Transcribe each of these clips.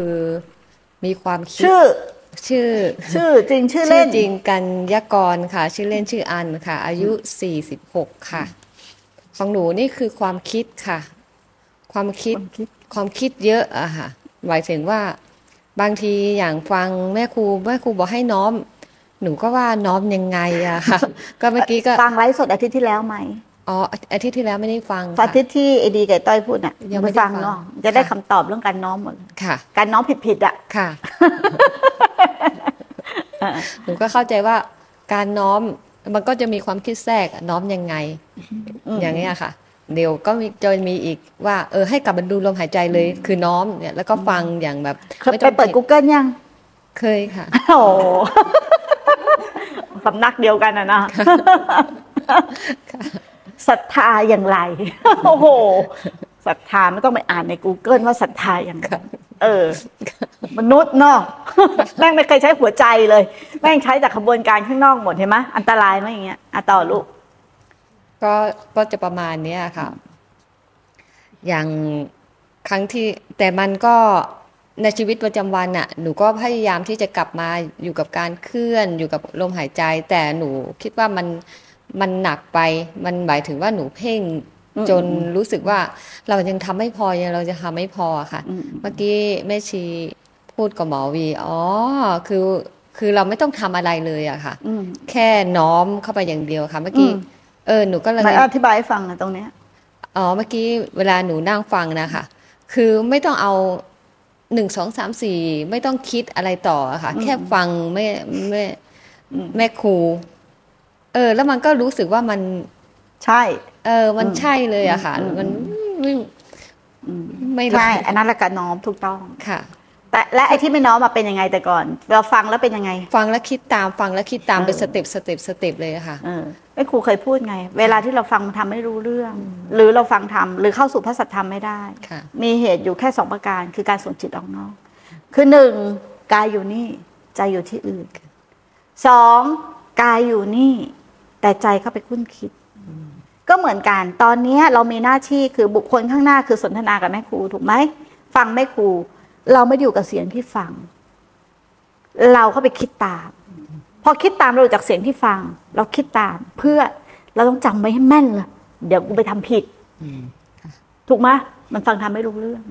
คือมีความคิดชื่อ ชื่อ ชื่อจริงชื่อชื่เล่อนจริงกัญญากรค่ะ ชื่อเล่นชื่ออันค่ะ อายุ 46 ค่ะ ของหนูนี่คือความคิดค่ะ ความคิดความคิดเยอะอะค่ะหมายถึงว่าบางทีอย่างฟังแม่ครูแม่ครูบอกให้น้อม หนูก็ว่าน้อมยังไงอะค่ะ ก็เมื่อกี้ก็ฟังไลฟ์สดอาทิตย์ที่แล้วไหม อ๋ออาทิตย์ที่แล้วไม่ได้ฟังอาทิค่ะตย์ที่เอดีกับต้อยพูดน่ะยังไม่ไม่ฟังได้ฟังเนาะจะได้ค่ะคำตอบเรื่องการน้อมหมดค่ะ การน้อมผิดๆอะค่ะหนูก็เข้าใจว่าการน้อมมันก็จะมีความคิดแทรกน้อมยังไง อย่างเงี้ยค่ะ เดี๋ยวก็มีจะมีอีกว่าเออให้กลับมาดูลมหายใจเลย คือน้อมเนี่ยแล้วก็ฟังอย่างแบบเคยไม่ไปต้องเปิดคิ Google ยัง เคยค่ะโอ้โหสำนักเดียวกันอะนะ ศรัทธาอย่างไร โอ้โหศรัทธาไม่ต้องไปอ่านใน Google ว่าศรัทธาอย่างไรเออ มนุษย์เนาะแม่งไม่เคยใช้หัวใจเลย แม่งใช้จากขบวนการข้างนอกหมดเห็นไหมอันตรายไหมอย่างเงี้ยอะต่อลูก ก็ก็จะประมาณเนี้ยค่ะ อย่างครั้งที่แต่มันก็ในชีวิตประจำวันน่ะ หนูก็พยายามที่จะกลับมาอยู่กับการเคลื่อนอยู่กับลมหายใจ แต่หนูคิดว่ามัน มันหนักไป มันหมายถึงว่าหนูเพ่งอืมจนรู้สึกว่าเรายังทำไม่พอยังเราจะทำไม่พอค่ะอืมเมื่อกี้แม่ชีพูดกับหมอวีอ๋อคือคือเราไม่ต้องทำอะไรเลยอะค่ะอืมแค่น้อมเข้าไปอย่างเดียวค่ะ เมื่อกี้อืมเออหนูก็เลยไหนอธิบายให้ฟังอะตรงเนี้ยอ๋อเมื่อกี้เวลาหนูนั่งฟังนะคะคือไม่ต้องเอาหนึ่งสองสามสี่ไม่ต้องคิดอะไรต่ออะค่ะ แค่ฟังแม่แม่อืมแม่ครู เออ แล้วมันก็รู้สึกว่ามันใช่ เออ มันใช่เลยอะค่ะอืมมันไม่อืมไม่ใช่อันนั้นละการน้อมถูกต้องค่ะ แต่และไอ้ที่ไม่น้อมมาเป็นยังไงแต่ก่อน เราฟังแล้วเป็นยังไง ฟังแล้วคิดตามฟังแล้วคิดตามเออเป็น step step step เลยอะค่ะเออแม่ครูเคยพูดไง เวลาที่เราฟังมันทำไม่รู้เรื่อง หรือเราฟังทำหรือเข้าสู่พระสัทธรรมไม่ได้ค่ะมีเหตุอยู่แค่สองประการ คือการส่งจิตออกนอก คือหนึ่งกายอยู่นี่ใจอยู่ที่อื่นสองกายอยู่นี่ แต่ใจเข้าไปคุ้นคิด ก็เหมือนกัน ตอนนี้เรามีหน้าที่คือบุคคลข้างหน้าคือสนทนากับแม่ครูถูกไหมฟังแม่ครู เราไม่อยู่กับเสียงที่ฟัง เราเข้าไปคิดตาม พอคิดตามเราจากเสียงที่ฟัง เราคิดตาม เพื่อเราต้องจำไว้ให้แม่นเลยเดี๋ยวกูไปทำผิดถูกไหมมันฟังทำไม่รู้เรื่อง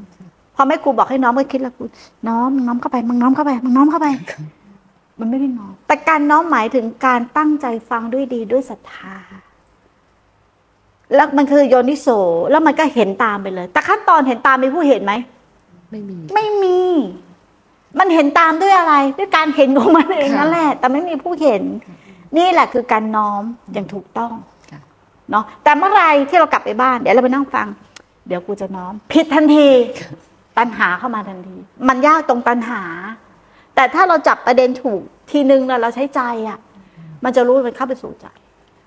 พอแม่ครูบอกให้น้อมก็คิดแล้วกูน้อมน้อมเข้าไปมึงน้อมเข้าไปมึงน้อมเข้าไป มันไม่ได้น้อม แต่การน้อมหมายถึงการตั้งใจฟังด้วยดีด้วยศรัทธา แล้วมันคือโยนิโส แล้วมันก็เห็นตามไปเลย แต่ขั้นตอนเห็นตามมีผู้เห็นไหม ไม่มี ไม่มี มันเห็นตามด้วยอะไร ด้วยการเห็นของมันเองค่ะนั่นแหละ แต่ไม่มีผู้เห็น นี่แหละคือการน้อมอย่างถูกต้องค่ะเนาะ แต่เมื่อไหรที่เรากลับไปบ้าน เดี๋ยวเราไปนั่งฟัง เดี๋ยวกูจะน้อม ผิดทันที ตัณหาเข้ามาทันที มันยากตรงตัณหา แต่ถ้าเราจับประเด็นถูกทีนึงแล้วเราใช้ใจอะ มันจะรู้มันเข้าไปสู่ใจ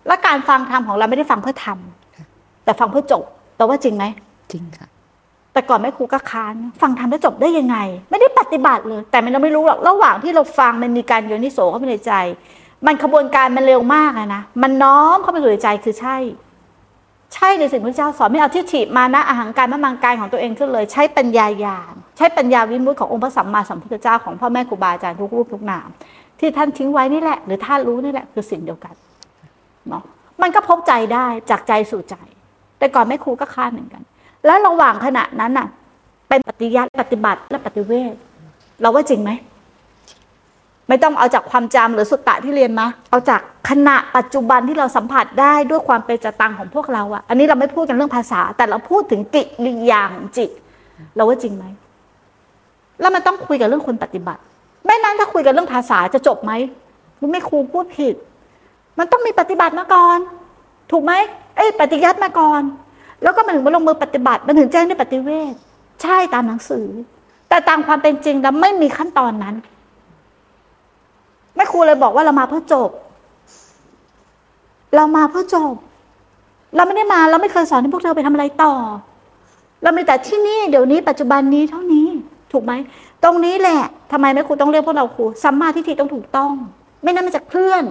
และการฟังธรรมของเราไม่ได้ฟังเพื่อทำแต่ฟังเพื่อจบแต่ว่าจริงไหมจริงค่ะ แต่ก่อนแม่ครูก็ค้านฟังทำแล้วจบได้ยังไง ไม่ได้ปฏิบัติเลย แต่มันเราไม่รู้หรอกระหว่างที่เราฟังมันมีการโยนิโสเข้าไปในใจ มันขบวนการมันเร็วมากอะนะ มันน้อมเข้าไปสู่ในใจคือใช่ใช่ในสิ่งที่พระเจ้าสอนไม่เอาทิฏฐิมานะอาหังการมะมังกายของตัวเองขึ้นเลย ใช้ปัญญาญาณ ใช้ปัญญาวิมุตติขององค์พระสัมมาสัมพุทธเจ้าของพ่อแม่ครูบาอาจารย์ทุกรูปทุกนาม ที่ท่านทิ้งไว้นี่แหละ หรือท่านรู้นี่แหละคือสิ่งเดียวกันเนาะมันก็พบใจได้จากใจสู่ใจ แต่ก่อนแม่ครูก็ค้านเหมือนกัน แล้วระหว่างขณะนั้นน่ะ เป็นปฏิยัติปฏิบัติและปฏิเวทเราว่าจริงไหมไม่ต้องเอาจากความจำหรือสุตตะที่เรียนมาเอาจากขณะปัจจุบันที่เราสัมผัสได้ด้วยความเป็นจตังของพวกเราอะอันนี้เราไม่พูดกันเรื่องภาษา แต่เราพูดถึงกิริยาของจิต เราว่าจริงไหม แล้วมันต้องคุยกับเรื่องคนปฏิบัติ ไม่นั้นถ้าคุยกันเรื่องภาษาจะจบไหมไม่ครูพูดผิด มันต้องมีปฏิบัติมาก่อน ถูกไหมเอ้ยปฏิยัติมาก่อน แล้วก็มาถึงมาลงมือปฏิบัติ มันถึงแจ้งได้ปฏิเวทใช่ตามหนังสือ แต่ตามความเป็นจริงแล้วไม่มีขั้นตอนนั้นแม่ครูเลยบอกว่าเรามาเพื่อจบ เรามาเพื่อจบ เราไม่ได้มาเราไม่เคยสอนให้พวกเธอไปทำอะไรต่อ เรามีแต่ที่นี่เดี๋ยวนี้ปัจจุบันนี้เท่านี้ ถูกไหม ตรงนี้แหละทำไมแม่ครูต้องเรียกพวกเราครูสัมมาทิฏฐิต้องถูกต้อง ไม่นั้นมันจะเคลื่อน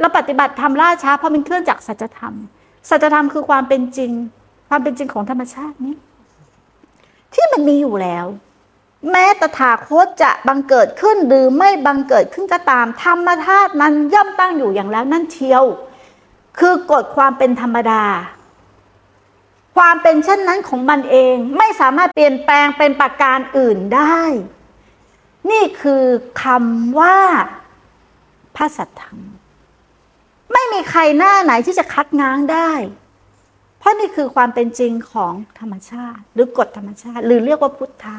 เราปฏิบัติทำล่าช้าเพราะมันเคลื่อนจากสัจธรรม สัจธรรมคือความเป็นจริง ความเป็นจริงของธรรมชาตินี้ ที่มันมีอยู่แล้ว แม้ตถาคตจะบังเกิดขึ้นหรือไม่บังเกิดขึ้นก็ตาม ธรรมธาตุนั้นย่อมตั้งอยู่อย่างแล้วนั่นเชียว คือกฎความเป็นธรรมดา ความเป็นเช่นนั้นของมันเองไม่สามารถเปลี่ยนแปลงเป็นประการอื่นได้ นี่คือคำว่าพระสัทธรรม ไม่มีใครหน้าไหนที่จะคัดง้างได้ เพราะนี่คือความเป็นจริงของธรรมชาติ หรือกฎธรรมชาติ หรือเรียกว่าพุทธะ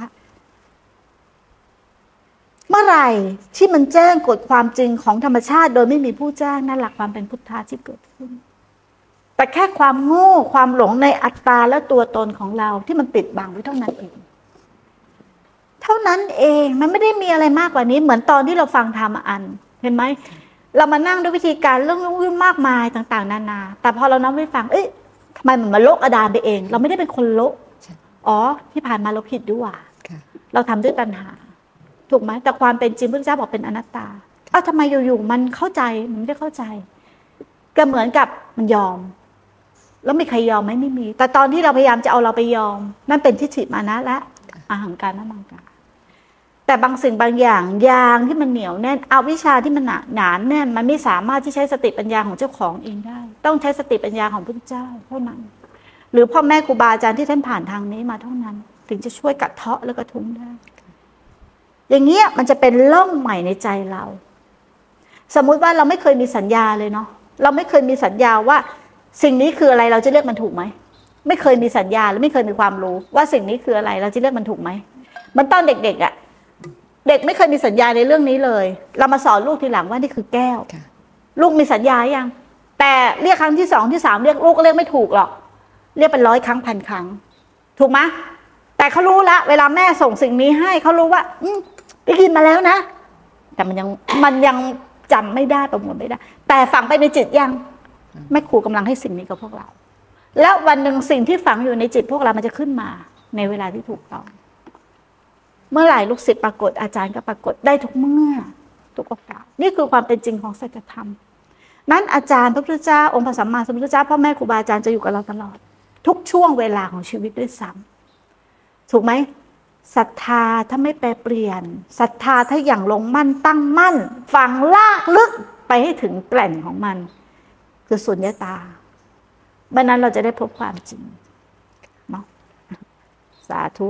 เมื่อไหร่ที่มันแจ้งกฎความจริงของธรรมชาติ โดยไม่มีผู้แจ้งนั่นหลักความเป็นพุทธะที่เกิดขึ้น แต่แค่ความโง่ความหลงในอัตตาและตัวตนของเราที่มันปิดบังไว้เท่านั้นเอง เท่านั้นเองมันไม่ได้มีอะไรมากกว่านี้ เหมือนตอนที่เราฟังธรรมอัน เห็นไหมเรามานั่งด้วยวิธีการเรื่องวุ่นมากมายต่าง ๆ นานา แต่พอเรานั่งไปฟัง เอ้ยทำไมมันมาโลกอดานไปเอง เราไม่ได้เป็นคนโลกอ๋อ ที่ผ่านมาเราผิดด้วยว่าค่ะเราทำด้วยตัณหา ถูกไหมแต่ความเป็นจริงพระเจ้าบอกเป็นอนัตตา เอ้าทำไมอยู่ๆมันเข้าใจมันไม่ได้เข้าใจ ก็เหมือนกับมันยอม แล้วมีใครยอมไหมไม่มี แต่ตอนที่เราพยายามจะเอาเราไปยอม นั่นเป็นทิฏฐิมานะและอาหังการนั่นมังการแต่บางสิ่งบางอย่างยางที่มันเหนียวแน่นเอาวิชาที่มันหนาหนาแน่น มันไม่สามารถที่ใช้สติปัญญาของเจ้าของเองได้ ต้องใช้สติปัญญาของพระเจ้าเท่านั้น หรือพ่อแม่ครูบาอาจารย์ที่ท่านผ่านทางนี้มาเท่านั้น ถึงจะช่วยกัดเทาะและกระทุ้งได้ อย่างเงี้ยมันจะเป็นล่องใหม่ในใจเรา สมมุติว่าเราไม่เคยมีสัญญาเลยเนาะเราไม่เคยมีสัญญาว่า สิ่งนี้คืออะไรเราจะเรียกมันถูกไหมไม่เคยมีสัญญาและไม่เคยมีความรู้ ว่าสิ่งนี้คืออะไรเราจะเรียกมันถูกไหมเหมันตอนเด็กๆอะ่ะ เด็กไม่เคยมีสัญญาในเรื่องนี้เลย เรามาสอนลูกทีหลังว่านี่คือแก้วค่ะลูกมีสัญญายัง แต่เรียกครั้งที่สองที่สามเรียกลูกก็เรียกไม่ถูกหรอก เรียกเป็นร้อยครั้งพันครั้ง ถูกไหมแต่เขารู้ละ เวลาแม่ส่งสิ่งนี้ให้เขารู้ว่า อืมไปกินมาแล้วนะ แต่มันยังมันยังจำไม่ได้ประมวลไม่ได้ แต่ฝังไปในจิตยัง แม่ครูกำลังให้สิ่งนี้กับพวกเรา แล้ววันหนึ่งสิ่งที่ฝังอยู่ในจิตพวกเรามันจะขึ้นมาในเวลาที่ถูกต้อง เมื่อไหร่ลูกศิษย์ปรากฏอาจารย์ก็ปรากฏได้ทุกเมื่อทุกโอกาสนี่คือความเป็นจริงของสัจธรรม นั้นอาจารย์พระพุทธเจ้าองค์พระสัมมาสัมพุทธเจ้าพ่อแม่ครูบาอาจารย์จะอยู่กับเราตลอด ทุกช่วงเวลาของชีวิตด้วยซ้ำถูกไหมศรัทธาถ้าไม่แปรเปลี่ยนศรัทธาถ้าอย่างลงมั่นตั้งมั่นฝังลากลึกไปให้ถึงแก่นของมัน คือสุญญตาเมื่อนั้นเราจะได้พบความจริงเนาะสาธุ